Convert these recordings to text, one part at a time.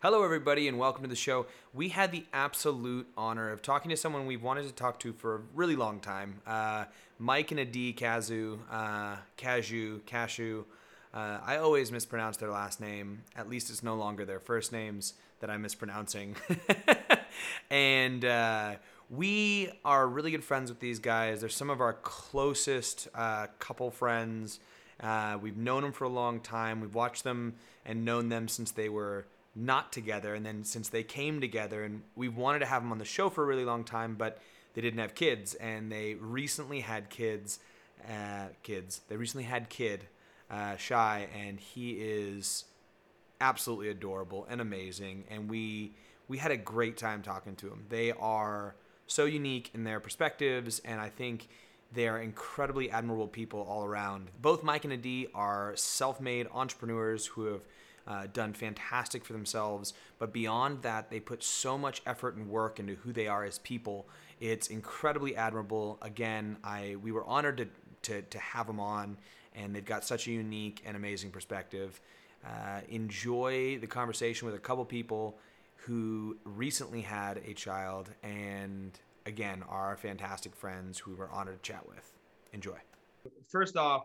Hello, everybody, and welcome to the show. We had the absolute honor of talking to someone we've wanted to talk to for a really long time. Uh, Mike and Adee Kazu, uh, Cashew, Cashew. Uh, I always mispronounce their last name. At least it's no longer their first names that I'm mispronouncing. and uh, we are really good friends with these guys. They're some of our closest uh, couple friends. Uh, we've known them for a long time. We've watched them and known them since they were not together. And then since they came together, and we wanted to have them on the show for a really long time, but they didn't have kids. And they recently had kids. Uh, kids. They recently had kid, uh, Shai, and he is absolutely adorable and amazing. And we we had a great time talking to him. They are so unique in their perspectives, and I think they are incredibly admirable people all around. Both Mike and Adee are self-made entrepreneurs who have uh, done fantastic for themselves. But beyond that, they put so much effort and work into who they are as people. It's incredibly admirable. Again, I we were honored to to, to have them on, and they've got such a unique and amazing perspective. Uh, enjoy the conversation with a couple people who recently had a child and again are fantastic friends who we're honored to chat with. Enjoy. First off,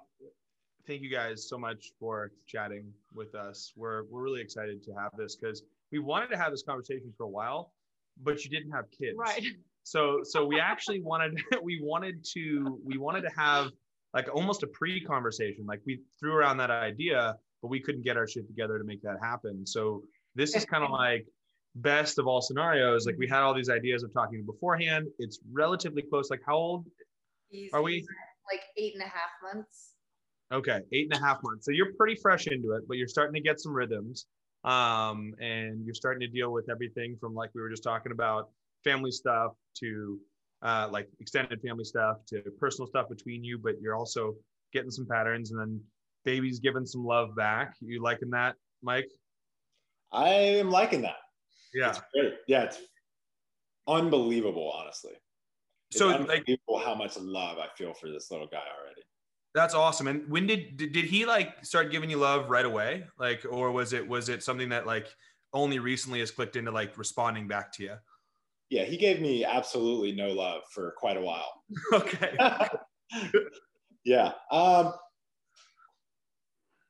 thank you guys so much for chatting with us. We're we're really excited to have this because we wanted to have this conversation for a while, but you didn't have kids. Right. So so we actually wanted we wanted to we wanted to have like almost a pre-conversation. Like we threw around that idea, but we couldn't get our shit together to make that happen. So this is kind of like best of all scenarios. Like we had all these ideas of talking beforehand. It's relatively close. Like how old are we? like eight and a half months. Okay, eight and a half months. So you're pretty fresh into it, but you're starting to get some rhythms. Um, and you're starting to deal with everything from like we were just talking about family stuff to uh, like extended family stuff to personal stuff between you, but you're also getting some patterns and then baby's giving some love back. You liking that, Mike? I am liking that. Yeah. It's great. Yeah, it's unbelievable, honestly. It's So like unbelievable how much love I feel for this little guy already. That's awesome. And when did, did did he like start giving you love right away? Like, or was it was it something that like only recently has clicked into like responding back to you? Yeah, he gave me absolutely no love for quite a while. okay. yeah. Um,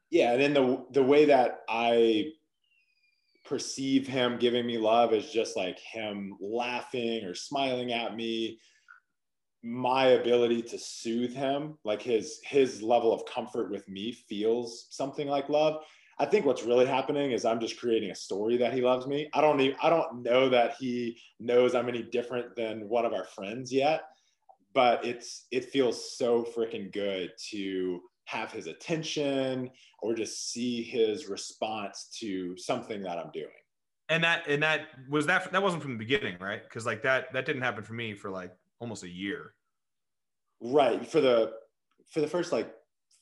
yeah, and then the the way that I perceive him giving me love is just like him laughing or smiling at me. My ability to soothe him, like his his level of comfort with me feels something like love. I think what's really happening is I'm just creating a story that he loves me. I don't even, I don't know that he knows I'm any different than one of our friends yet, but it's it feels so freaking good to have his attention or just see his response to something that I'm doing. and that and that was that that wasn't from the beginning right because like that that didn't happen for me for like almost a year Right. For the for the first like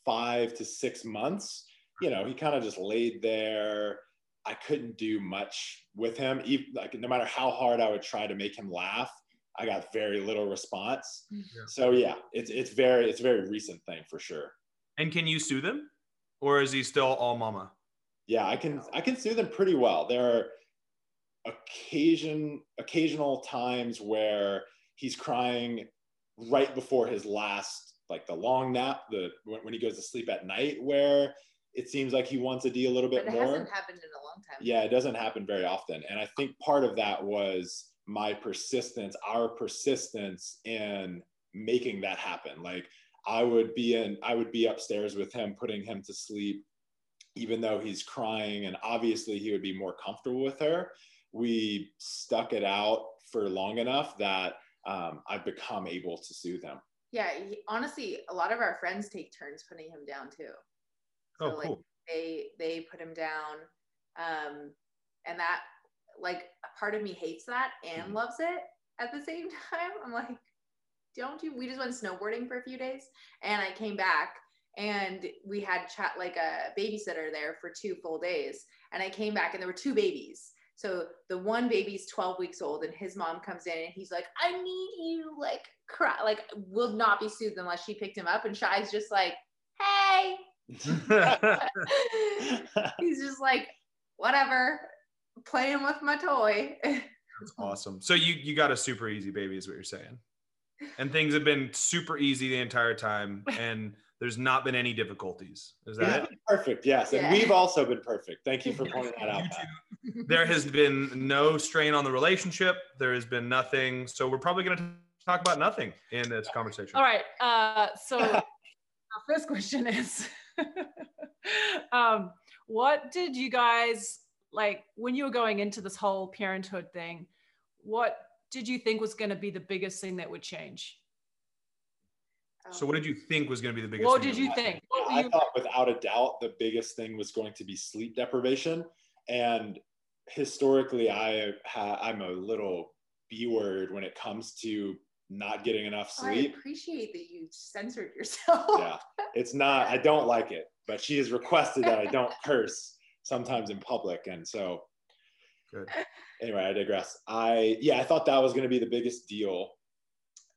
5 to 6 months, you know, he kind of just laid there. I couldn't do much with him. Even, like no matter how hard I would try to make him laugh, I got very little response. Yeah. So yeah, it's it's very it's a very recent thing for sure. and can you sue them or is he still all mama Yeah, I can I can sue them pretty well. There are occasion occasional times where he's crying right before his last like the long nap, the when, when he goes to sleep at night where it seems like he wants to do a little But bit it more. hasn't happened in a long time. Yeah, it doesn't happen very often. And I think part of that was my persistence, our persistence in making that happen. Like I would be in, I would be upstairs with him, putting him to sleep, even though he's crying. And obviously he would be more comfortable with her. We stuck it out for long enough that um, I've become able to soothe him. Yeah. He, honestly, a lot of our friends take turns putting him down too. So, oh like, cool They they put him down, um, and that like a part of me hates that and Mhm. loves it at the same time. I'm like, don't you? We just went snowboarding for a few days, and I came back and we had chat like a babysitter there for two full days, and I came back and there were two babies. So the one baby's 12 weeks old, and his mom comes in and he's like, "I need you," like cry, like will not be soothed unless she picked him up. And Shai's just like, "Hey." He's just like, whatever. playing with my toy. That's awesome. So you you got a super easy baby, is what you're saying, and things have been super easy the entire time, and there's not been any difficulties. Is that it? perfect. Yes, and Yeah. we've also been perfect. Thank you for pointing that out. You Pat. two- There has been no strain on the relationship. There has been nothing. So we're probably going to talk about nothing in this conversation. All right. Uh, so our first question is, um, what did you guys like when you were going into this whole parenthood thing? What did you think was going to be the biggest thing that would change? So what did you think was going to be the biggest? What thing did you would- think? What I you- thought without a doubt the biggest thing was going to be sleep deprivation. And historically, I ha- I'm a little B word when it comes to not getting enough sleep. I appreciate that you censored yourself. yeah, it's not. I don't like it, but she has requested that I don't curse sometimes in public, and so Good. anyway, I digress. I yeah, I thought that was going to be the biggest deal,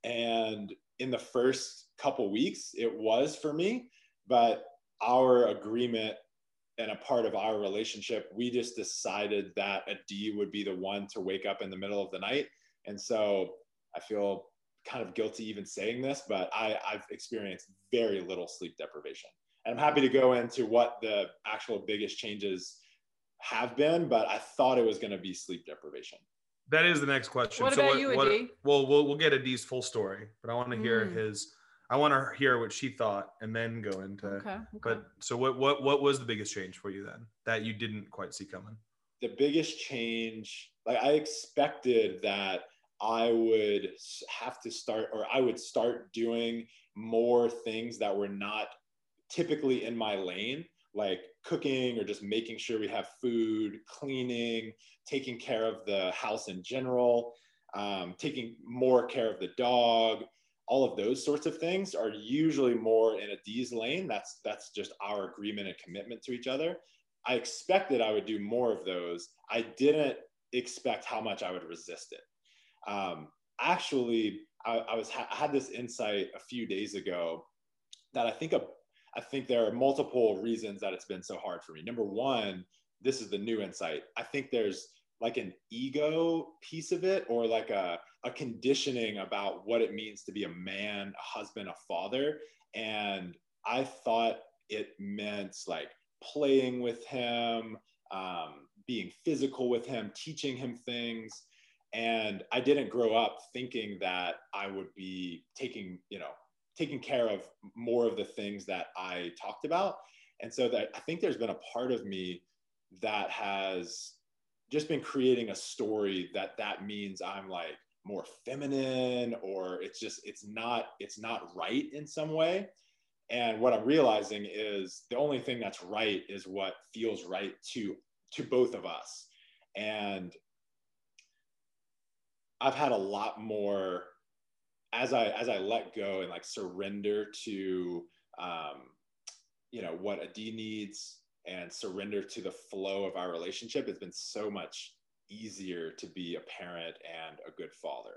and in the first couple weeks, it was for me. But our agreement and a part of our relationship, we just decided that a D would be the one to wake up in the middle of the night, and so I feel kind of guilty even saying this, but I, I've experienced very little sleep deprivation. And I'm happy to go into what the actual biggest changes have been, but I thought it was going to be sleep deprivation. That is the next question. What So about you, Adee? Well, we'll we'll get Adee's full story, but I want to hear Mm. his. I want to hear what she thought, and then go into. Okay. okay. But so what what what was the biggest change for you then that you didn't quite see coming? The biggest change, like I expected that I would have to start, or I would start doing more things that were not typically in my lane, like cooking or just making sure we have food, cleaning, taking care of the house in general, um, taking more care of the dog. All of those sorts of things are usually more in Adee's lane. That's that's just our agreement and commitment to each other. I expected I would do more of those. I didn't expect how much I would resist it. Um, actually, I, I was I had this insight a few days ago that I think a, I think there are multiple reasons that it's been so hard for me. Number one, this is the new insight. I think there's like an ego piece of it, or like a a conditioning about what it means to be a man, a husband, a father, and I thought it meant like playing with him, um, being physical with him, teaching him things. And I didn't grow up thinking that I would be taking, you know, taking care of more of the things that I talked about. And so that I think there's been a part of me that has just been creating a story that that means I'm like more feminine or it's just it's not it's not right in some way and what i'm realizing is the only thing that's right is what feels right to to both of us and i've had a lot more as i as i let go and like surrender to um you know what Adee needs and surrender to the flow of our relationship it's been so much easier to be a parent and a good father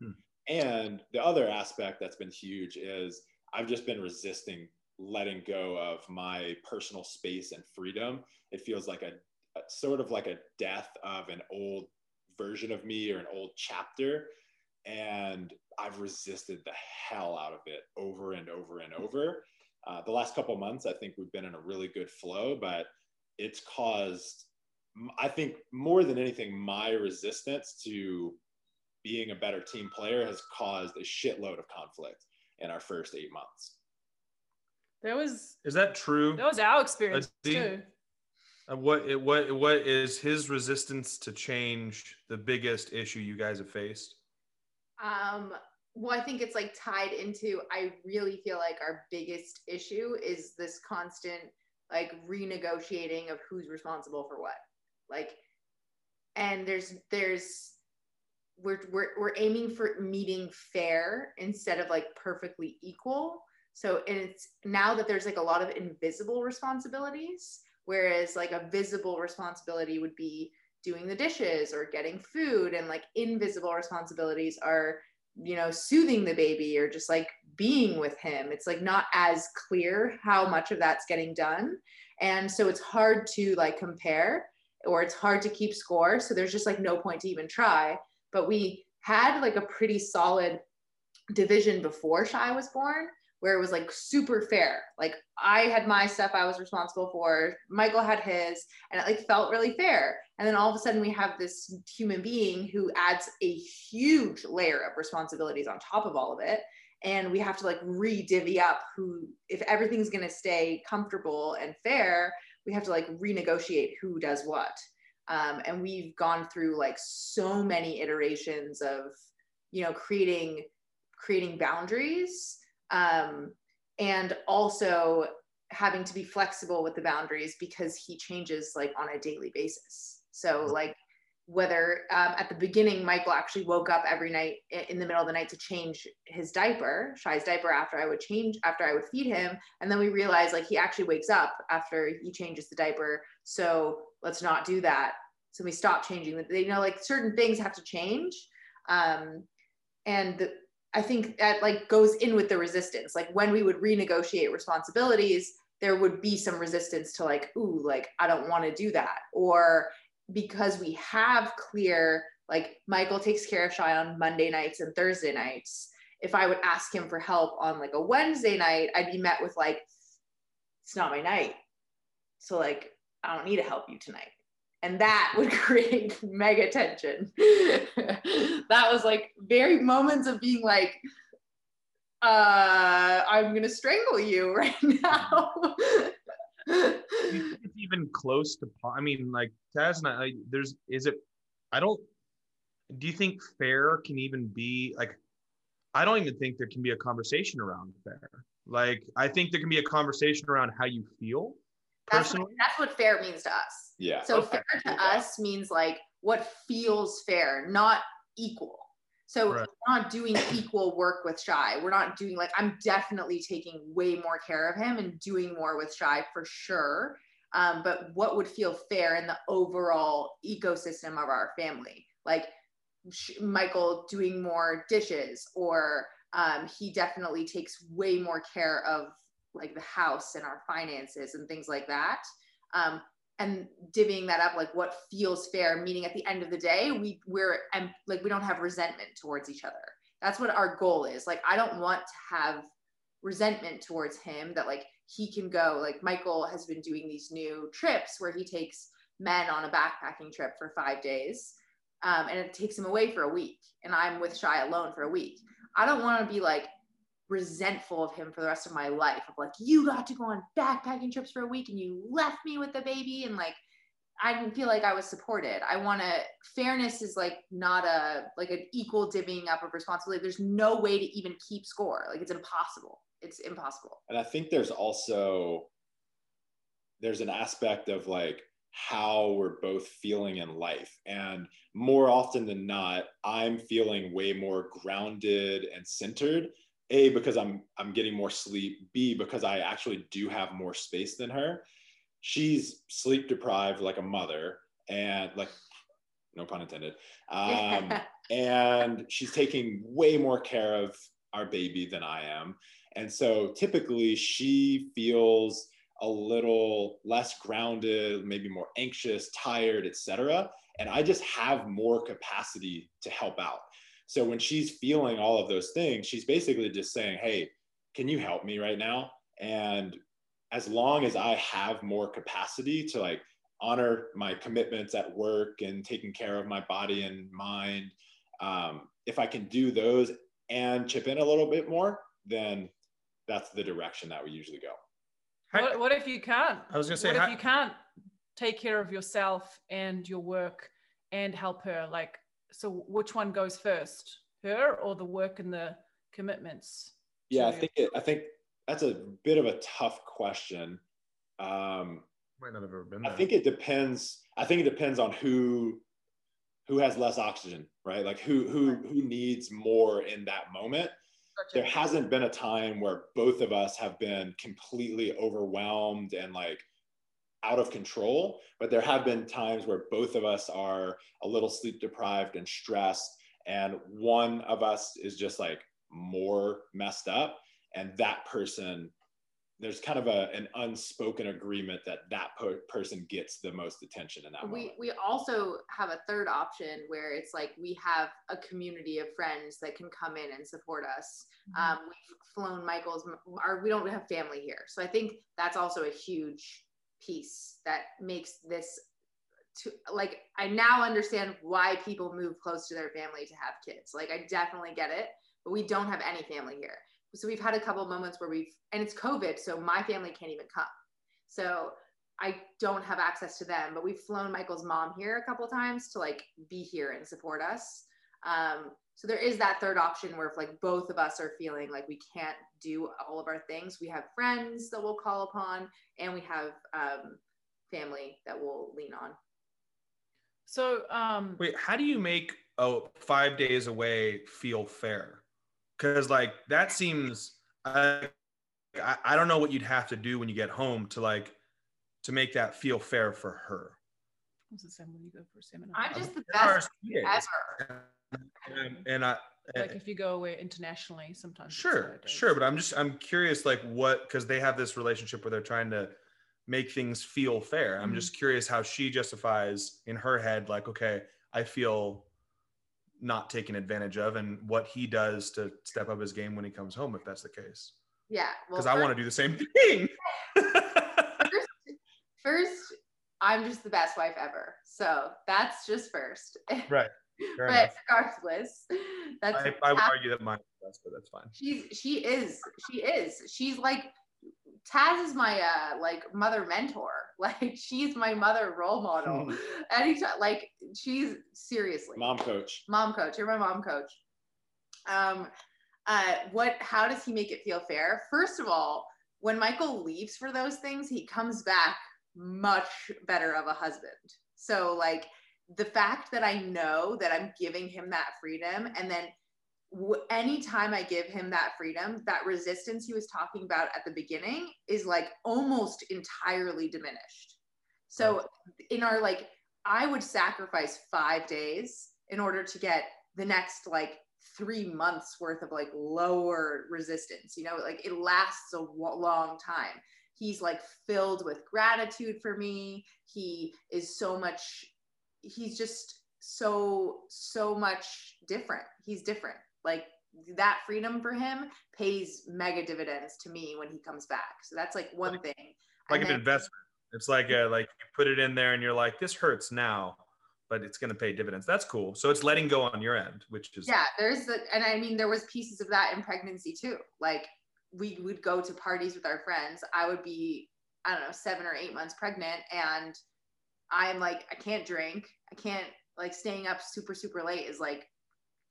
Hmm. and the other aspect that's been huge is I've just been resisting letting go of my personal space and freedom. It feels like a, a sort of like a death of an old version of me or an old chapter. And I've resisted the hell out of it over and over and over. Uh, the last couple months, I think we've been in a really good flow, but it's caused, I think, more than anything, my resistance to being a better team player has caused a shitload of conflict in our first eight months. That was Is that true? that was our experience Adee? too. Uh, what it, what what is his resistance to change the biggest issue you guys have faced? Um, well, I think it's like tied into. I really feel like our biggest issue is this constant like renegotiating of who's responsible for what. Like, and there's there's we're we're we're aiming for meeting fair instead of like perfectly equal. So and it's now that there's like a lot of invisible responsibilities, whereas like a visible responsibility would be doing the dishes or getting food and like invisible responsibilities are you know soothing the baby or just like being with him it's like not as clear how much of that's getting done and so it's hard to like compare or it's hard to keep score. So there's just like no point to even try. But we had like a pretty solid division before Shai was born where it was like super fair. Like I had my stuff I was responsible for, Michael had his, and it like felt really fair. And then all of a sudden we have this human being who adds a huge layer of responsibilities on top of all of it. And we have to like re-divvy up who, if everything's gonna stay comfortable and fair, we have to like renegotiate who does what. Um, and we've gone through like so many iterations of, you know, creating creating boundaries um, and also having to be flexible with the boundaries because he changes like on a daily basis. So mm-hmm. like whether um, at the beginning michael actually woke up every night in the middle of the night to change his diaper Shai's diaper after i would change after i would feed him. And then we realized like he actually wakes up after he changes the diaper. So let's not do that. So we stop changing they you know like certain things have to change. Um, and the, I think that like goes in with the resistance. Like when we would renegotiate responsibilities, there would be some resistance to like, ooh, like I don't want to do that. Or because we have clear, like Michael takes care of Shai on Monday nights and Thursday nights. If I would ask him for help on like a Wednesday night, I'd be met with like, it's not my night. So like, I don't need to help you tonight and that would create mega tension. That was like very moments of being like uh i'm gonna strangle you right now. It's even close to i mean like taz I, there's is it i don't do you think fair can even be like i don't even think there can be a conversation around fair. Like i think there can be a conversation around how you feel that's what, that's what fair means to us yeah. So okay. fair to us means like what feels fair, not equal. So right. we're not doing equal work with Shai. We're not doing like I'm definitely taking way more care of him and doing more with Shai for sure. Um, but what would feel fair in the overall ecosystem of our family? Like Michael doing more dishes, or um, he definitely takes way more care of like the house and our finances and things like that. Um, and divvying that up like what feels fair meaning at the end of the day we we're and like we don't have resentment towards each other that's what our goal is like i don't want to have resentment towards him that like he can go like michael has been doing these new trips where he takes men on a backpacking trip for five days um, and it takes him away for a week and i'm with Shai alone for a week i don't want to be like resentful of him for the rest of my life of like you got to go on backpacking trips for a week and you left me with the baby and like I didn't feel like I was supported. I want to fairness is like not a like an equal divvying up of responsibility. There's no way to even keep score. Like it's impossible. It's impossible. And I think there's also there's an aspect of like how we're both feeling in life. And more often than not, I'm feeling way more grounded and centered a because i'm i'm getting more sleep. B because i actually do have more space than her. She's sleep deprived like a mother and like no pun intended. Um, and she's taking way more care of our baby than i am. And so typically she feels a little less grounded maybe more anxious tired etc and i just have more capacity to help out so when she's feeling all of those things, she's basically just saying, Hey, can you help me right now? And as long as I have more capacity to like honor my commitments at work and taking care of my body and mind, um, if I can do those and chip in a little bit more, then that's the direction that we usually go. What, what if you can't? I was gonna say, what if you can't take care of yourself and your work and help her? Like, so which one goes first her or the work and the commitments yeah i think it, i think that's a bit of a tough question. Um might not have ever been there. i think it depends i think it depends on who who has less oxygen right? Like who who who needs more in that moment. There hasn't been a time where both of us have been completely overwhelmed and like out of control, but there have been times where both of us are a little sleep deprived and stressed, and one of us is just like more messed up, and that person there's kind of a an unspoken agreement that that per- person gets the most attention in that we moment. we also have a third option where it's like we have a community of friends that can come in and support us Mm-hmm. um, we've flown michael's our we don't have family here so i think that's also a huge piece that makes this to like i now understand why people move close to their family to have kids. Like i definitely get it but we don't have any family here. So we've had a couple moments where we've and it's covid so my family can't even come. So i don't have access to them but we've flown michael's mom here a couple times to like be here and support us. Um, so there is that third option where if like both of us are feeling like we can't do all of our things we have friends that we'll call upon and we have um, family that we'll lean on So um Wait, how do you make a five days away feel fair? Because like that seems, I, I I don't know what you'd have to do when you get home to like to make that feel fair for her. What's the same when you go for a seminar? i'm just the best ever And, and I like if you go away internationally sometimes. sure sure but i'm just i'm curious like what because they have this relationship where they're trying to make things feel fair i'm Mhm. just curious how she justifies in her head like okay i feel not taken advantage of and what he does to step up his game when he comes home if that's the case yeah well because i want to do the same thing first, first i'm just the best wife ever. So that's just first. Right. Fair but enough. regardless that's I, I would argue that mine is best but that's fine. She's she is she is. She's like Taz is my uh like mother mentor. Like she's my mother role model. Anytime like she's seriously. Mom coach. mom coach. You're my mom coach. Um uh what how does he make it feel fair? First of all when michael leaves for those things he comes back much better of a husband. So like the fact that i know that i'm giving him that freedom and then w- anytime i give him that freedom that resistance he was talking about at the beginning is like almost entirely diminished. So in our like i would sacrifice five days in order to get the next like three months worth of like lower resistance you know like it lasts a long time he's like filled with gratitude for me. He is so much he's just so so much different. He's different. Like that freedom for him pays mega dividends to me when he comes back. So that's like one thing. Like And an then- investment. It's like a, like you put it in there and you're like this hurts now but it's going to pay dividends. That's cool. So it's letting go on your end which is yeah there's the and i mean there was pieces of that in pregnancy too. Like we would go to parties with our friends i would be i don't know seven or eight months pregnant and i'm like i can't drink. I can't like staying up super super late is like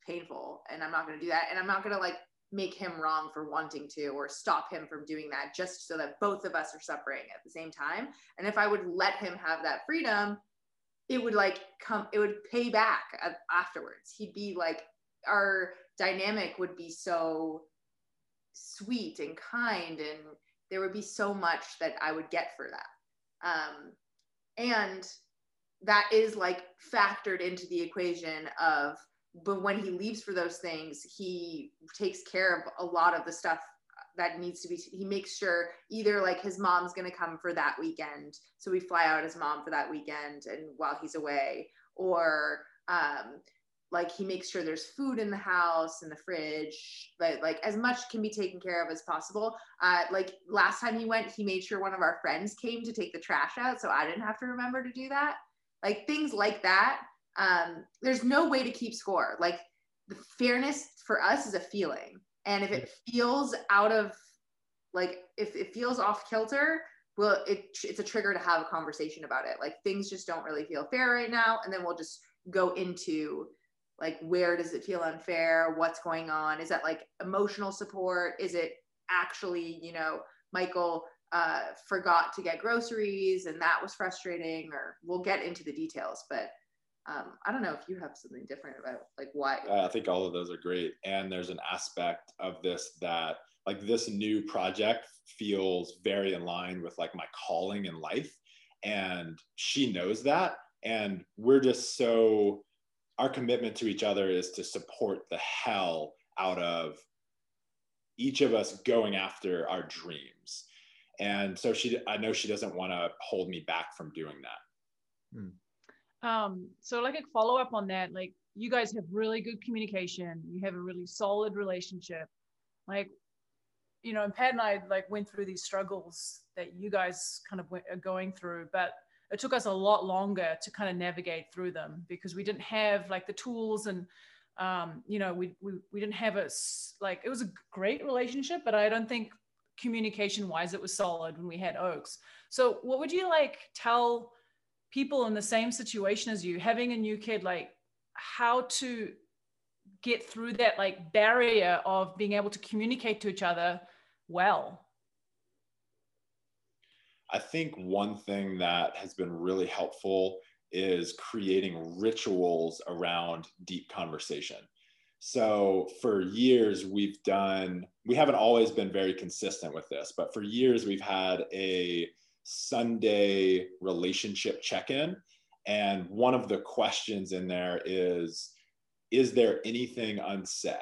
painful and i'm not going to do that. And i'm not going to like make him wrong for wanting to or stop him from doing that just so that both of us are suffering at the same time. And if i would let him have that freedom it would like come it would pay back afterwards. He'd be like our dynamic would be so sweet and kind and there would be so much that i would get for that. Um, and that is like factored into the equation of but when he leaves for those things he takes care of a lot of the stuff that needs to be he makes sure either like his mom's going to come for that weekend so we fly out his mom for that weekend and while he's away or um like he makes sure there's food in the house in the fridge but like as much can be taken care of as possible. Uh like last time he went he made sure one of our friends came to take the trash out so i didn't have to remember to do that. Like things like that um there's no way to keep score. Like the fairness for us is a feeling and if it feels out of like if it feels off kilter well it, it's a trigger to have a conversation about it. Like things just don't really feel fair right now and then we'll just go into like where does it feel unfair what's going on is that like emotional support is it actually you know michael uh, forgot to get groceries and that was frustrating or we'll get into the details but um, i don't know if you have something different about like why Uh, I think all of those are great. And there's an aspect of this that, like, this new project feels very in line with like my calling in life. And she knows that. And we're just so, our commitment to each other is to support the hell out of each of us going after our dreams. and so she i know she doesn't want to hold me back from doing that. Um so like a follow up on that like you guys have really good communication. You have a really solid relationship. Like you know and pat and i like went through these struggles that you guys kind of went, are going through but it took us a lot longer to kind of navigate through them because we didn't have like the tools and um, you know we, we we didn't have a like it was a great relationship but i don't think communication wise it was solid when we had oaks. So what would you like tell people in the same situation as you having a new kid like how to get through that like barrier of being able to communicate to each other well i think one thing that has been really helpful is creating rituals around deep conversation. So for years we've done we haven't always been very consistent with this but for years we've had a sunday relationship check-in. And one of the questions in there is is there anything unsaid?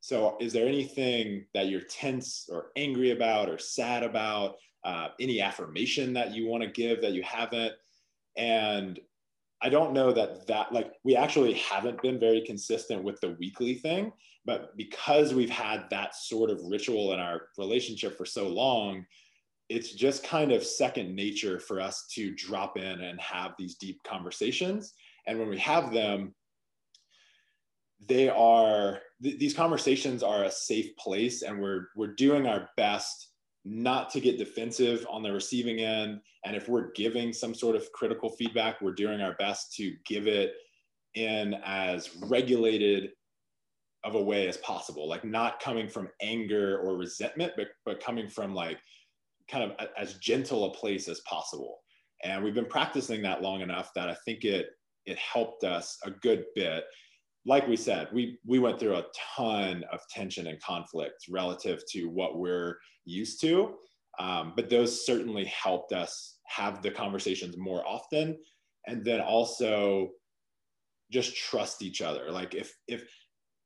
So is there anything that you're tense or angry about or sad about uh, any affirmation that you want to give that you haven't and I don't know that that like we actually haven't been very consistent with the weekly thing, but because we've had that sort of ritual in our relationship for so long, it's just kind of second nature for us to drop in and have these deep conversations. And when we have them, they are th- these conversations are a safe place and we're we're doing our best not to get defensive on the receiving end. And if we're giving some sort of critical feedback, we're doing our best to give it in as regulated of a way as possible, like not coming from anger or resentment, but, but coming from like kind of a, as gentle a place as possible. And we've been practicing that long enough that I think it it helped us a good bit like we said, we we went through a ton of tension and conflict relative to what we're used to, um, but those certainly helped us have the conversations more often, and then also just trust each other. Like if if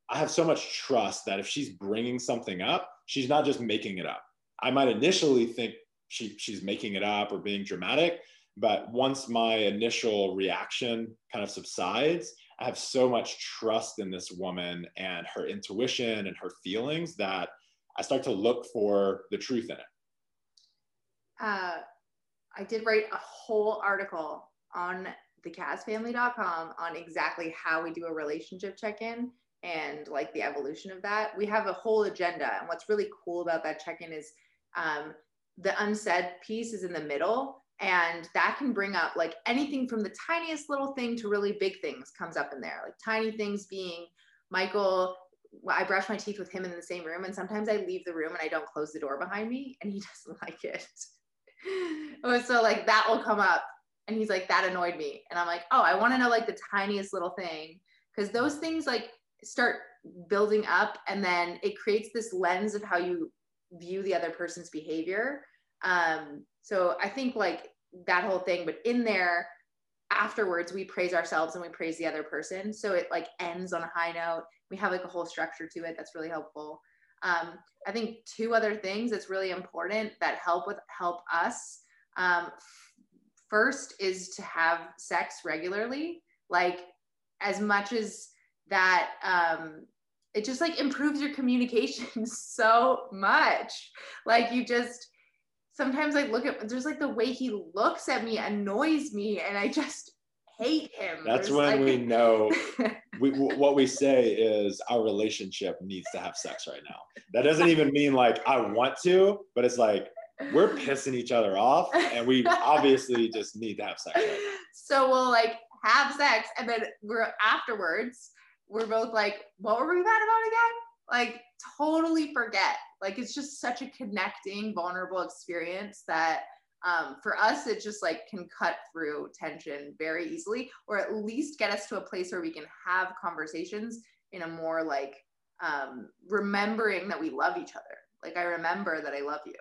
I have so much trust that if she's bringing something up, she's not just making it up. I might initially think she she's making it up or being dramatic, but once my initial reaction kind of subsides I have so much trust in this woman and her intuition and her feelings that I start to look for the truth in it. Uh, I did write a whole article on thecazfamily.com on exactly how we do a relationship check-in and like the evolution of that. We have a whole agenda, and what's really cool about that check-in is um, the unsaid piece is in the middle, and that can bring up like anything from the tiniest little thing to really big things comes up in there like tiny things being michael i brush my teeth with him in the same room and sometimes i leave the room and i don't close the door behind me and he doesn't like it. Oh, so like that will come up and he's like that annoyed me and i'm like oh i want to know like the tiniest little thing because those things like start building up and then it creates this lens of how you view the other person's behavior um, so I think like that whole thing, but in there afterwards, we praise ourselves and we praise the other person. So it like ends on a high note. We have like a whole structure to it that's really helpful. Um, I think two other things that's really important that help with help us. Um, first is to have sex regularly, like as much as that um, it just like improves your communication so much. Like you just sometimes I look at there's like the way he looks at me annoys me, and I just hate him. That's there's when like... we know. we, what we say is our relationship needs to have sex right now. That doesn't even mean like I want to, but it's like we're pissing each other off, and we obviously just need to have sex. Right so we'll like have sex, and then we're afterwards. We're both like, "What were we mad about again?" Like totally forget like it's just such a connecting, vulnerable experience that um, for us, it just like can cut through tension very easily, or at least get us to a place where we can have conversations in a more like um, remembering that we love each other. Like I remember that I love you.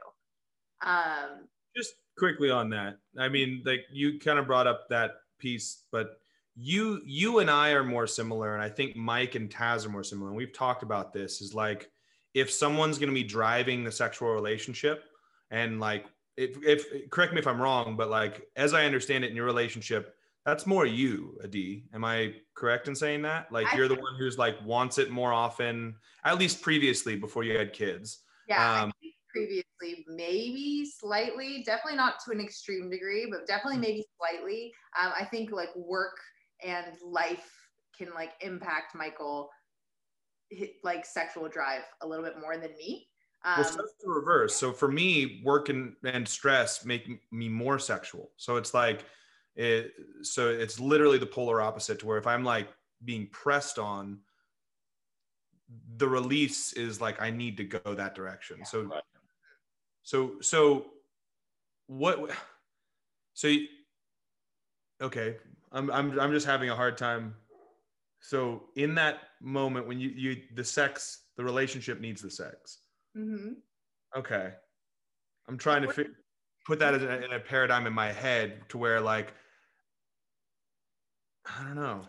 Um, just quickly on that, I mean, like you kind of brought up that piece, but you you and I are more similar, and I think Mike and Taz are more similar. And we've talked about this. Is like if someone's going to be driving the sexual relationship and like if, if correct me if I'm wrong, but like as I understand it in your relationship, that's more you, Adee. Am I correct in saying that? Like I, you're the one who's like wants it more often, at least previously before you had kids. Yeah. Um, previously, maybe slightly, definitely not to an extreme degree, but definitely maybe slightly. Um, I think like work and life can like impact Michael like sexual drive a little bit more than me. Um, well, the reverse. So for me, work and, and stress make me more sexual. So it's like, it, so it's literally the polar opposite to where if I'm like being pressed on, the release is like I need to go that direction. Yeah, so, right. so, so what? So, okay, I'm I'm I'm just having a hard time. So in that moment when you you the sex the relationship needs the sex. Mm-hmm. Okay, I'm trying to fi- put that in a, in a paradigm in my head to where like I don't know.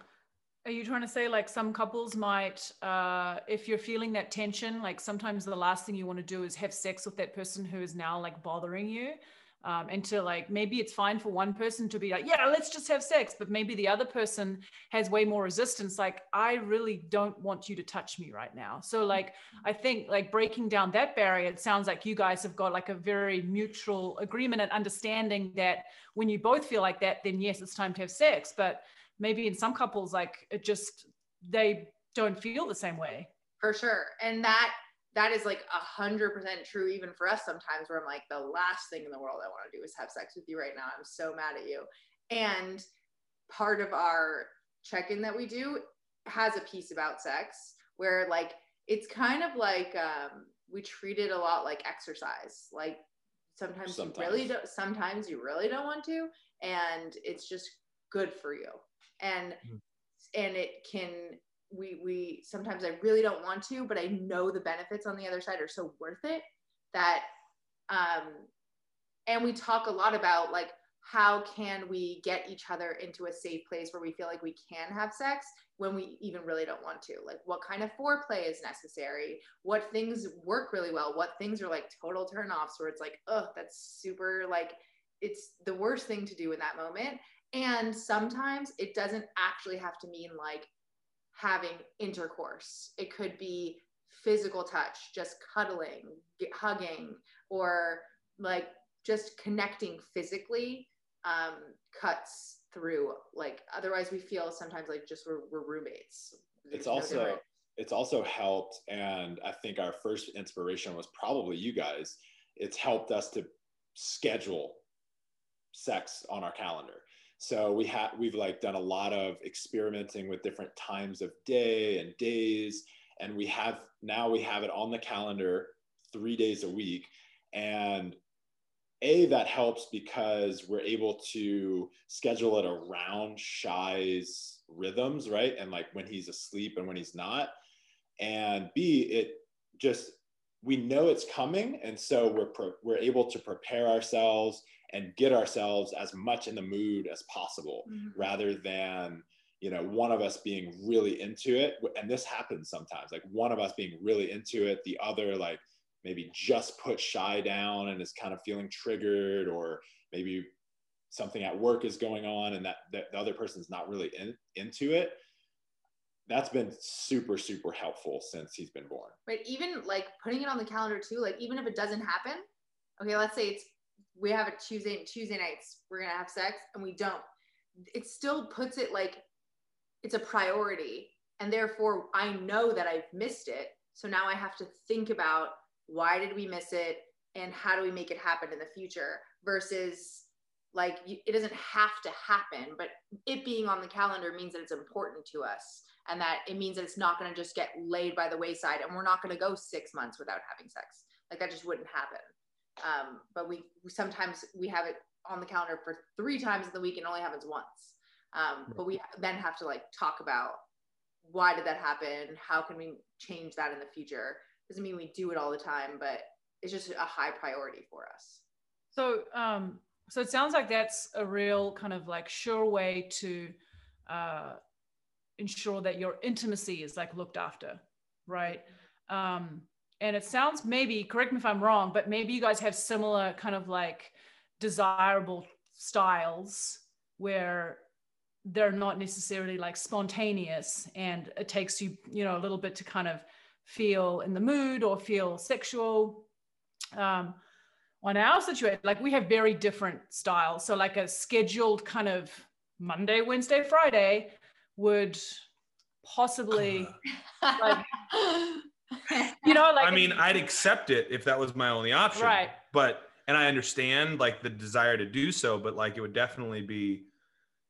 Are you trying to say like some couples might, uh, if you're feeling that tension, like sometimes the last thing you want to do is have sex with that person who is now like bothering you? Um, and to like maybe it's fine for one person to be like yeah let's just have sex but maybe the other person has way more resistance like i really don't want you to touch me right now. So like i think like breaking down that barrier it sounds like you guys have got like a very mutual agreement and understanding that when you both feel like that then yes it's time to have sex but maybe in some couples like it just they don't feel the same way. For sure. And that that is like a hundred percent true even for us sometimes where I'm like, the last thing in the world I want to do is have sex with you right now. I'm so mad at you. And part of our check-in that we do has a piece about sex where like it's kind of like um, we treat it a lot like exercise. Like sometimes, sometimes. you really don't sometimes you really don't want to, and it's just good for you. And mm. and it can we we sometimes I really don't want to, but I know the benefits on the other side are so worth it that um and we talk a lot about like how can we get each other into a safe place where we feel like we can have sex when we even really don't want to? Like what kind of foreplay is necessary? What things work really well? What things are like total turnoffs where it's like oh that's super like it's the worst thing to do in that moment. And sometimes it doesn't actually have to mean like having intercourse. It could be physical touch, just cuddling, hugging, or like just connecting physically um, cuts through. Like otherwise, we feel sometimes like just we're, we're roommates. There's it's also it's also helped, and I think our first inspiration was probably you guys. It's helped us to schedule sex on our calendar so we have we've like done a lot of experimenting with different times of day and days and we have now we have it on the calendar three days a week. And a that helps because we're able to schedule it around Shai's rhythms right? And like when he's asleep and when he's not. And b it just we know it's coming and so we're pro- we're able to prepare ourselves and get ourselves as much in the mood as possible mm-hmm. rather than you know one of us being really into it and this happens sometimes like one of us being really into it the other like maybe just put Shai down and is kind of feeling triggered or maybe something at work is going on and that, that the other person's not really in, into it that's been super super helpful since he's been born. Right even like putting it on the calendar too like even if it doesn't happen okay let's say it's we have a Tuesday and Tuesday nights we're gonna have sex and we don't. It still puts it like it's a priority and therefore I know that I've missed it. So now I have to think about why did we miss it and how do we make it happen in the future versus like it doesn't have to happen but it being on the calendar means that it's important to us and that it means that it's not going to just get laid by the wayside and we're not going to go six months without having sex like that just wouldn't happen um, but we, we, sometimes we have it on the calendar for three times in the week and only happens once. Um, but we then have to like talk about why did that happen? How can we change that in the future? Doesn't mean we do it all the time, but it's just a high priority for us. So, um, so it sounds like that's a real kind of like sure way to uh, ensure that your intimacy is like looked after, right? Um, and it sounds maybe correct me if i'm wrong but maybe you guys have similar kind of like desirable styles where they're not necessarily like spontaneous and it takes you you know a little bit to kind of feel in the mood or feel sexual um, on our situation like we have very different styles so like a scheduled kind of monday wednesday friday would possibly uh-huh. like you know like I mean, I'd accept it if that was my only option. Right. But and I understand like the desire to do so, but like it would definitely be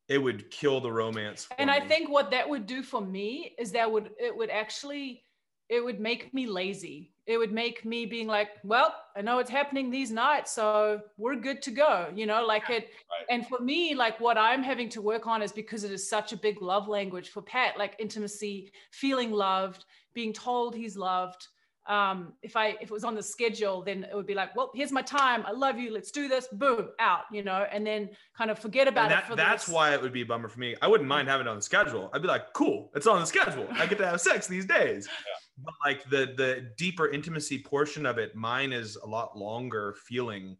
it would kill the romance. for and i think what that would do for me is that would it would actually it would make me lazy it would make me being like well i know it's happening these nights so we're good to go you know like it Right. and for me like what i'm having to work on is because it is such a big love language for pat like intimacy feeling loved being told he's loved um if i if it was on the schedule then it would be like well here's my time i love you let's do this boom out you know and then kind of forget about And it that, for that's why it would be a bummer for me. I wouldn't mind having it on the schedule. I'd be like, cool, it's on the schedule. I get to have sex these days. But like the the deeper intimacy portion of it, mine is a lot longer feeling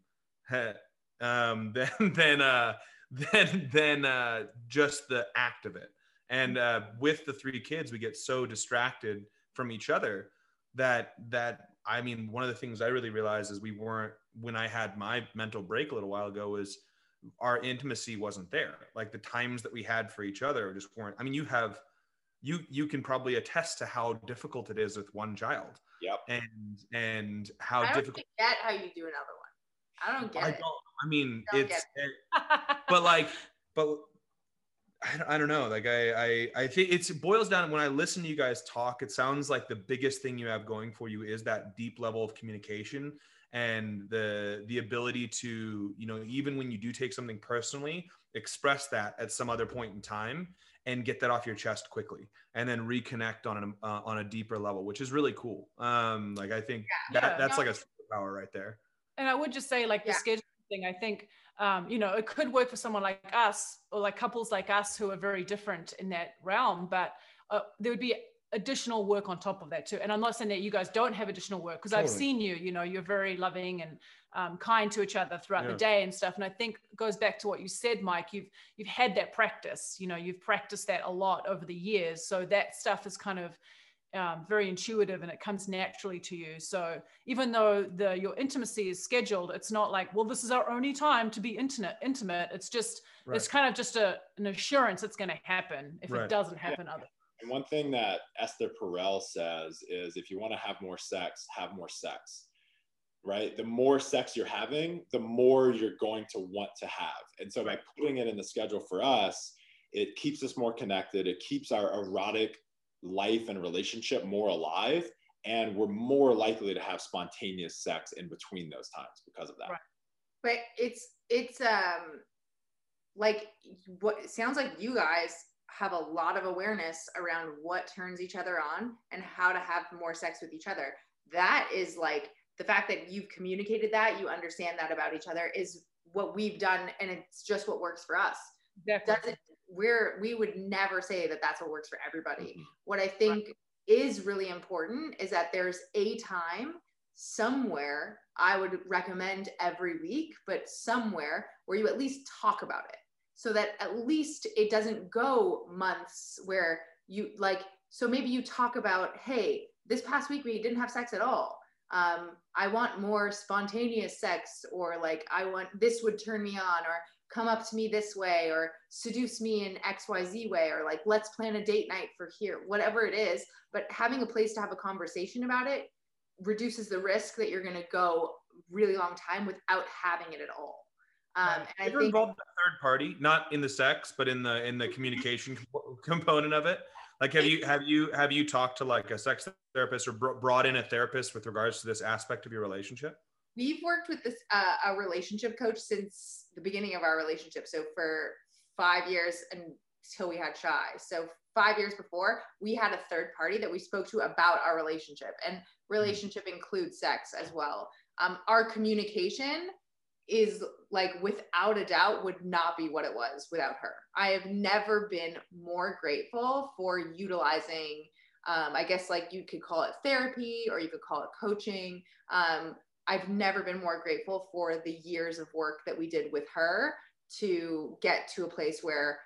um, than than uh, than than uh, just the act of it. And uh, with the three kids, we get so distracted from each other that that I mean, one of the things I really realized is we weren't when I had my mental break a little while ago was our intimacy wasn't there. Like the times that we had for each other just weren't. I mean, you have you you can probably attest to how difficult it is with one child Yep. and and how I don't difficult get how you do another one. I don't get I it. don't I mean Don't it's get it- but like but I, don't- I don't know like I, I i think it's it boils down when i listen to you guys talk it sounds like the biggest thing you have going for you is that deep level of communication and the the ability to you know even when you do take something personally express that at some other point in time and get that off your chest quickly and then reconnect on an uh, on a deeper level which is really cool um like i think Yeah. that that's No. like a superpower right there and I would just say, like the Yeah. schedule thing, I think, um, you know, it could work for someone like us or like couples like us who are very different in that realm, but uh, there would be additional work on top of that too. And I'm not saying that you guys don't have additional work because I've seen you, you know, you're very loving and um, kind to each other throughout Yeah. the day and stuff. And I think it goes back to what you said, Mike. You've you've had that practice, you know, you've practiced that a lot over the years. So that stuff is kind of um, very intuitive and it comes naturally to you. So even though the your intimacy is scheduled, it's not like, well, this is our only time to be intimate. Intimate. It's just it's kind of just a an assurance it's going to happen. If Right. it doesn't happen, other. And one thing that Esther Perel says is if you want to have more sex, have more sex. Right? The more sex you're having, the more you're going to want to have. And so by putting it in the schedule for us, it keeps us more connected. It keeps our erotic life and relationship more alive. And we're more likely to have spontaneous sex in between those times because of that. Right. but it's it's um like what sounds like you guys have a lot of awareness around what turns each other on and how to have more sex with each other that is like the fact that you've communicated that you understand that about each other is what we've done and it's just what works for us Exactly. doesn't we're we would never say that that's what works for everybody Mhm. what i think is really important is that there's a time somewhere i would recommend every week but somewhere where you at least talk about it so that at least it doesn't go months where you like so maybe you talk about hey this past week we didn't have sex at all um, i want more spontaneous sex or like i want this would turn me on or come up to me this way or seduce me in xyz way or like let's plan a date night for here whatever it is. But having a place to have a conversation about it reduces the risk that you're going to go really long time without having it at all. Um, and i think involved a third party, not in the sex, but in the in the communication component of it. Like, have you have you have you talked to like a sex therapist or brought in a therapist with regards to this aspect of your relationship? we've worked with this uh, a relationship coach since the beginning of our relationship. So for five years until we had Shai. So five years before we had a third party that we spoke to about our relationship and relationship includes sex as well. Um, our communication is like without a doubt would not be what it was without her i have never been more grateful for utilizing Um, I guess like you could call it therapy or you could call it coaching. Um, I've never been more grateful for the years of work that we did with her to get to a place where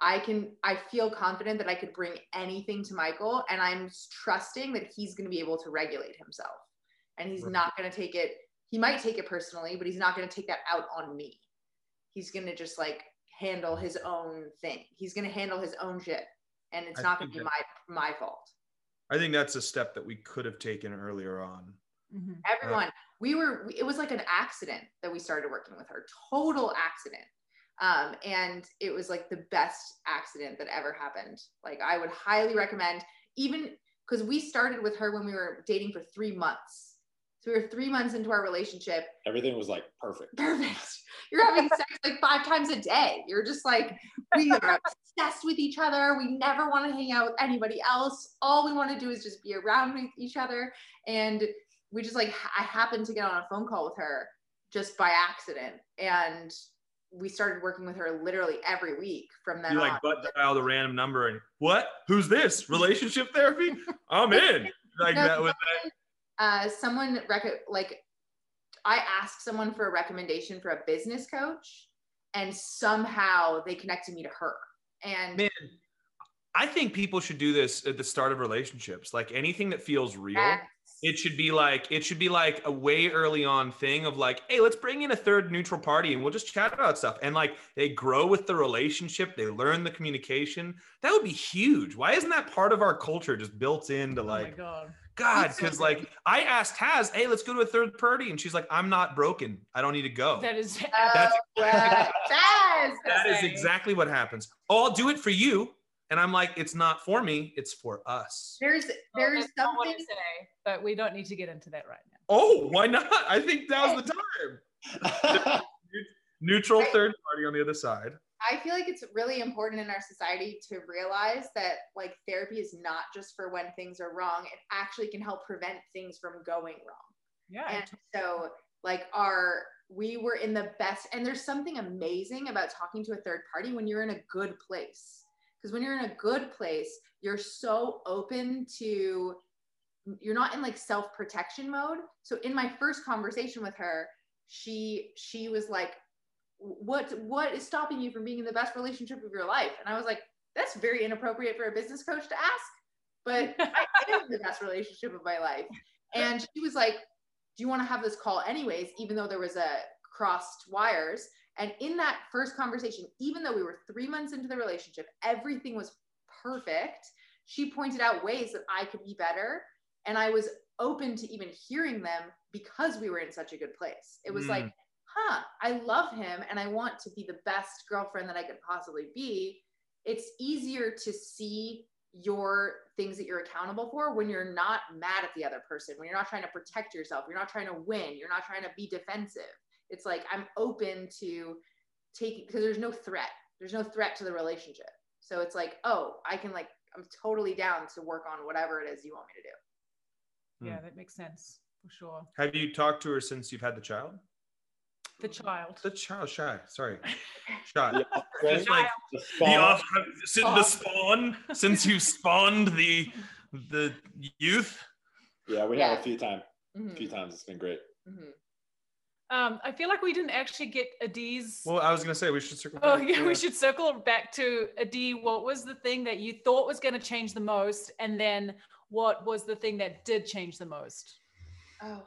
I can, I feel confident that I could bring anything to Michael and I'm trusting that he's going to be able to regulate himself and he's Right. not going to take it, he might take it personally, but he's not going to take that out on me. He's going to just like handle his own thing. He's going to handle his own shit and it's I not going to think be my, my fault. I think that's a step that we could have taken earlier on. Mhm. everyone we were it was like an accident that we started working with her total accident um, and it was like the best accident that ever happened like i would highly recommend even because we started with her when we were dating for three months so we were three months into our relationship Everything was like perfect. perfect you're having sex like five times a day you're just like we are obsessed with each other we never want to hang out with anybody else all we want to do is just be around with each other and we just like i happened to get on a phone call with her just by accident and we started working with her literally every week from then You on like butt dialed a random number and what? Who's this? Relationship therapy? I'm in. Like No, that was uh, someone rec- like I asked someone for a recommendation for a business coach, and somehow they connected me to her. And man. I think people should do this at the start of relationships. Like anything that feels real. yes, It should be like it should be like a way early on thing of like, hey, let's bring in a third neutral party and we'll just chat about stuff. And like they grow with the relationship, they learn the communication. That would be huge. Why isn't that part of our culture just built into oh my like god. God? It's so Because like I asked Taz, hey, let's go to a third party, and she's like, I'm not broken. I don't need to go. That is oh, That's- well, Jazz! that is exactly what happens. Oh, I'll do it for you. And I'm like, it's not for me, it's for us. There's there's that's not what something say, but we don't need to get into that right now. Oh, why not? I think now's the time. Neutral third party on the other side. I feel like it's really important in our society to realize that like therapy is not just for when things are wrong. It actually can help prevent things from going wrong. Yeah. And so like our we were in the best and there's something amazing about talking to a third party when you're in a good place. Because when you're in a good place, you're so open to you're not in like self-protection mode. So in my first conversation with her, she she was like what what is stopping you from being in the best relationship of your life? And I was like, that's very inappropriate for a business coach to ask, but I am in the best relationship of my life. And she was like, do you want to have this call anyways, even though there was a crossed wires? And in that first conversation, even though we were three months into the relationship, everything was perfect. She pointed out ways that I could be better. And I was open to even hearing them because we were in such a good place. It was Mm. like, huh, I love him and I want to be the best girlfriend that I could possibly be. It's easier to see your things that you're accountable for when you're not mad at the other person, when you're not trying to protect yourself, you're not trying to win, you're not trying to be defensive. It's like I'm open to taking because there's no threat. There's no threat to the relationship. So it's like, oh, I can like I'm totally down to work on whatever it is you want me to do. Yeah, hmm. that makes sense for sure. Have you talked to her since you've had the child? The child. The child, Shai. Sorry, Shai. The offspring, like the the, spawn. off, since the spawn, since you spawned the the youth. yeah, we had Yeah. a few times. Mhm, A few times. It's been great. mhm. Um, I feel like we didn't actually get Adee's. Well, I was gonna say we should circle. Oh back yeah, to- we should circle back to Adi. What was the thing that you thought was going to change the most, and then what was the thing that did change the most? Oh,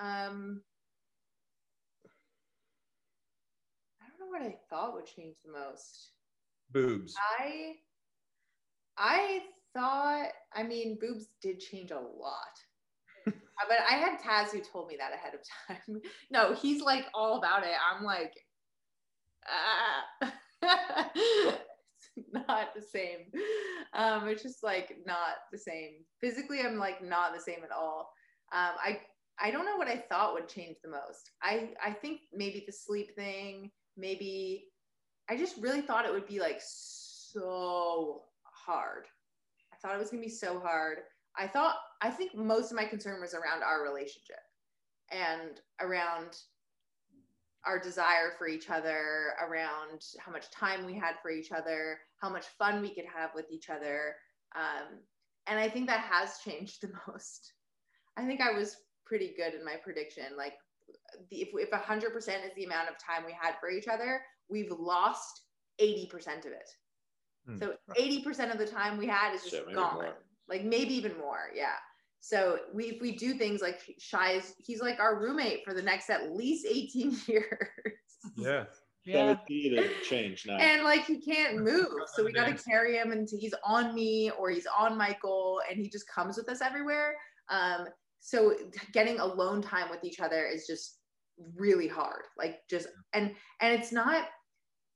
um, I don't know what I thought would change the most. boobs. I, I thought, I mean, boobs did change a lot. But I had Taz who told me that ahead of time. No, he's like all about it. I'm like, ah. it's not the same. Um, it's just like not the same. Physically, I'm like not the same at all. Um, I I don't know what I thought would change the most. I I think maybe the sleep thing. Maybe I just really thought it would be like so hard. I thought it was gonna be so hard. I thought I think most of my concern was around our relationship and around our desire for each other, around how much time we had for each other, how much fun we could have with each other. Um, and I think that has changed the most. I think I was pretty good in my prediction. Like, the, if if hundred percent is the amount of time we had for each other, we've lost eighty percent of it. Hmm. So eighty percent of the time we had is just Shit, gone. more. Like maybe even more. Yeah. So we if we do things like Shai is, he's like our roommate for the next at least eighteen years. Yeah. Yeah. 17 and change now. and like he can't move so we got to carry him and he's on me or he's on michael and he just comes with us everywhere um so getting alone time with each other is just really hard like just and and it's not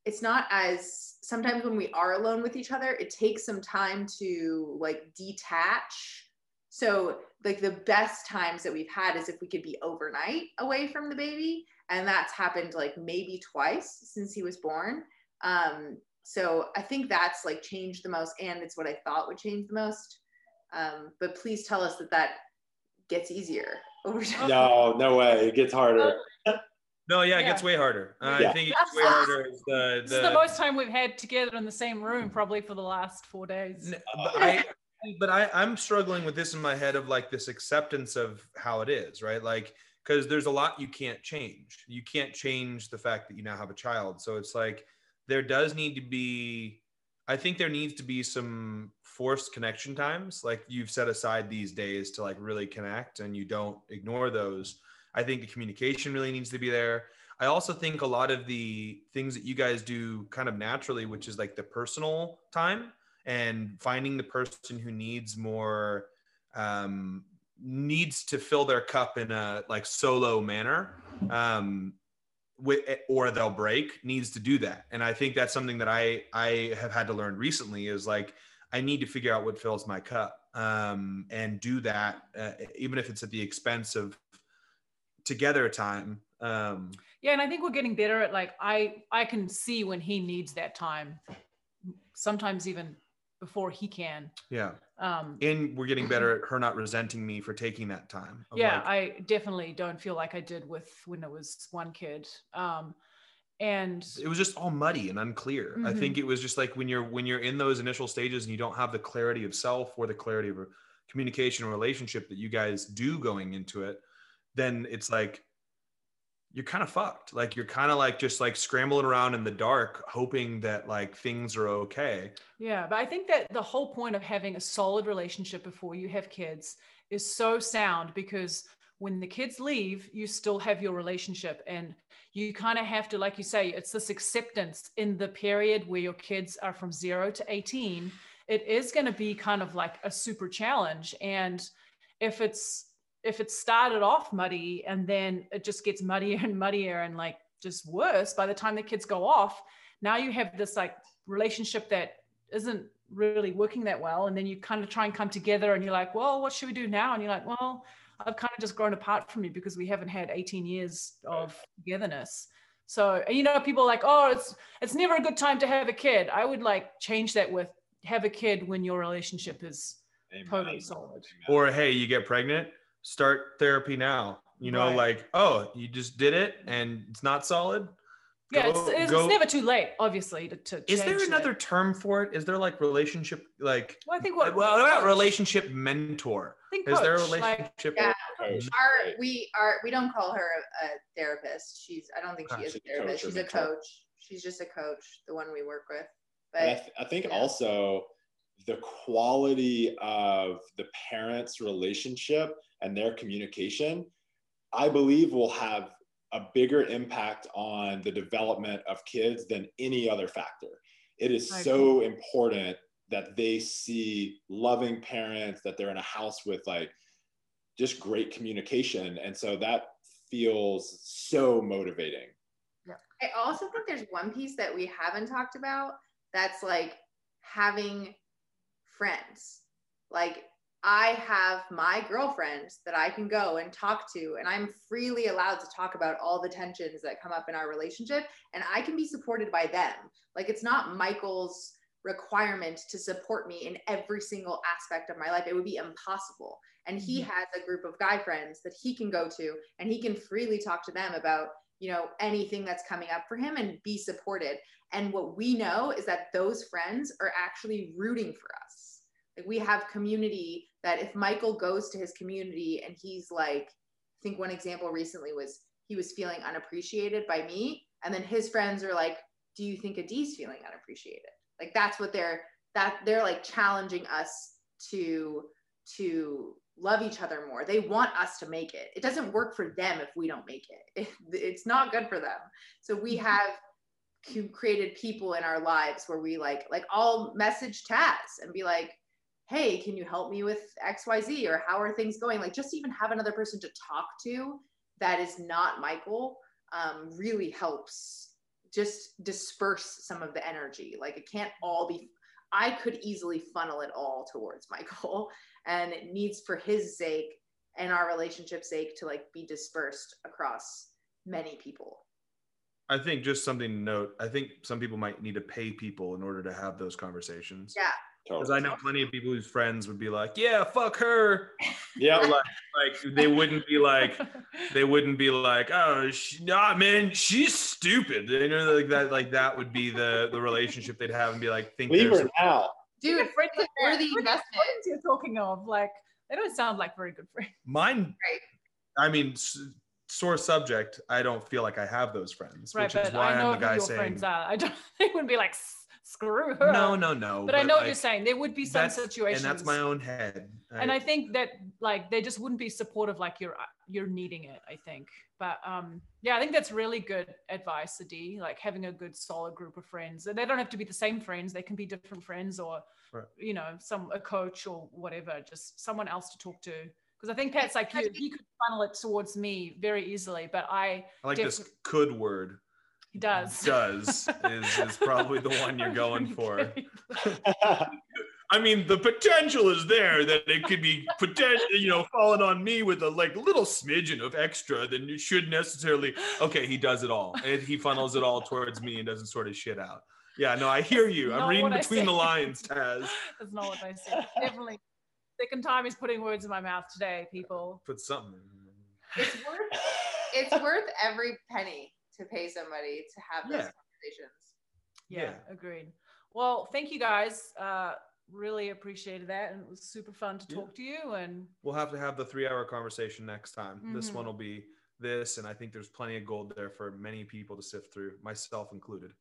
it's not as sometimes when we are alone with each other it takes some time to like detach. So like the best times that we've had is if we could be overnight away from the baby and that's happened like maybe twice since he was born. Um so i think that's like changed the most and it's what i thought would change the most. Um but please tell us that that gets easier over time no, no way. It gets harder. No, yeah, it Yeah. gets way harder. Uh, Yeah. I think it gets way harder. as The, This is the most time we've had together in the same room, probably for the last four days. N- but I, but I, I'm struggling with this in my head of like this acceptance of how it is, right? Like, because there's a lot you can't change. You can't change the fact that you now have a child. So it's like there does need to be, I think there needs to be some forced connection times. Like you've set aside these days to like really connect and you don't ignore those. I think the communication really needs to be there. I also think a lot of the things that you guys do kind of naturally, which is like the personal time and finding the person who needs more um, needs to fill their cup in a like solo manner um, with or they'll break needs to do that and i think that's something that i i have had to learn recently is like i need to figure out what fills my cup um, and do that uh, even if it's at the expense of together time um, Yeah, and I think we're getting better at like I I can see when he needs that time. Sometimes even before he can. yeah Um and we're getting better at her not resenting me for taking that time yeah, like, I definitely don't feel like I did with when it was one kid. Um and it was just all muddy and unclear. I Mhm. think it was just like when you're when you're in those initial stages and you don't have the clarity of self or the clarity of communication or relationship that you guys do going into it, then it's like you're kind of fucked. Like you're kind of like just like scrambling around in the dark, hoping that like things are okay. Yeah, but I think that the whole point of having a solid relationship before you have kids is so sound because when the kids leave, you still have your relationship and you kind of have to, like you say, it's this acceptance in the period where your kids are from zero to 18. It is going to be kind of like a super challenge. And if it's, if it started off muddy and then it just gets muddier and muddier and like just worse by the time the kids go off, now you have this like relationship that isn't really working that well. And then you kind of try and come together and you're like, well, what should we do now? And you're like, well, I've kind of just grown apart from you because we haven't had 18 years of togetherness. So, you know, people are like, oh, it's it's never a good time to have a kid. I would like change that with have a kid when your relationship is Amen. totally solid. Or hey, you get pregnant, start therapy now. You know, Right. like oh, you just did it and it's not solid. Yeah, Go- it's, it's, go- it's never too late, obviously, to, to Is there change that. another term for it? Is there like relationship like Well, I think what well, what about relationship mentor? I think Is there a coach, like- relationship? Yeah. Coach, our we are we don't call her a, a therapist she's i don't think she Ah, is a she's a coach therapist she's a mentor. coach she's just a coach the one we work with And I, but th- I think yeah. also the quality of the parents' relationship and their communication, I believe, will have a bigger impact on the development of kids than any other factor. It is I so important that they see loving parents, that they're in a house with like just great communication. And so that feels so motivating. Yeah. I also think there's one piece that we haven't talked about that's like having friends. Like I have my girlfriend that I can go and talk to, and I'm freely allowed to talk about all the tensions that come up in our relationship, and I can be supported by them. Like it's not Michael's requirement to support me in every single aspect of my life. It would be impossible. And he Mhm. has a group of guy friends that he can go to, and he can freely talk to them about you know anything that's coming up for him and be supported and what we know is that those friends are actually rooting for us Like we have community that if Michael goes to his community and he's like, I think one example recently was he was feeling unappreciated by me. And then his friends are like, Do you think Adee's feeling unappreciated? Like that's what they're that they're like challenging us to to love each other more. They want us to make it. It doesn't work for them if we don't make it. it it's not good for them. So we mm-hmm. have created people in our lives where we like like I'll message Taz and be like, hey, can you help me with XYZ or how are things going? Like just even have another person to talk to that is not Michael um, really helps just disperse some of the energy. Like it can't all be I could easily funnel it all towards Michael and it needs for his sake and our relationship's sake to like be dispersed across many people. I think just something to note. I think some people might need to pay people in order to have those conversations. Yeah. Because I know plenty of people whose friends would be like, "Yeah, fuck her." Yeah. like, like they wouldn't be like, they wouldn't be like, "Oh, she, nah, man, she's stupid." You know, like that. Like that would be the the relationship they'd have and be like, "Think Leave there's her now. Dude, Dude, friends like we're the Who are investment. friends you're talking of, like they don't sound like very good friends. mine." Right. I mean, s- sore subject. I don't feel like I have those friends, Right, which is why I know I'm the who guy saying, friends are. I don't. They wouldn't be like "S- screw her. "No, no, no." But, I know what you're saying. There would be some that's- situations, and that's my own head. and I think that like they just wouldn't be supportive like you're you're needing it. I think, but um, yeah, I think that's really good advice, Adee. Like having a good solid group of friends. They don't have to be the same friends. They can be different friends, or Right. you know, some a coach or whatever. Just someone else to talk to. Because I think Pat's like you. He could funnel it towards me very easily, but I I like this could word. He does. Does is, is probably the one you're going for. I mean, the potential is there that it could be potential, you know, falling on me with a like little smidgen of extra than you should necessarily. Okay, he does it all, and he funnels it all towards me and doesn't sort of shit out. Yeah, no, I hear you. I'm reading between the lines, Taz. That's not what I said. Definitely. Second time he's putting words in my mouth today, people. Put something. It's worth it's worth every penny to pay somebody to have those Yeah. conversations. Yeah, Yeah. agreed. Well, thank you guys. Uh, really appreciated that. And it was super fun to Yeah. talk to you. And We'll have to have the three-hour conversation next time. This Mhm. one will be this, and I think there's plenty of gold there for many people to sift through, myself included.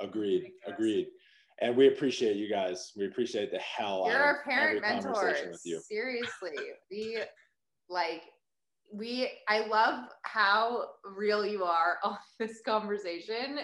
Agreed. Agreed. And we appreciate you guys. We appreciate the hell You're out our of parent every conversation mentors. with you. Seriously. We like we I love how real you are on this conversation